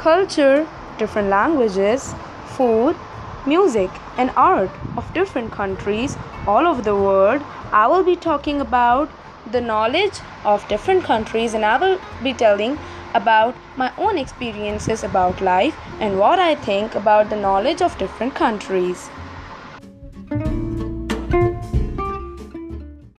culture, different languages, food, music, and art of different countries all over the world. I will be talking about the knowledge of different countries and I will be telling about my own experiences about life and what I think about the knowledge of different countries.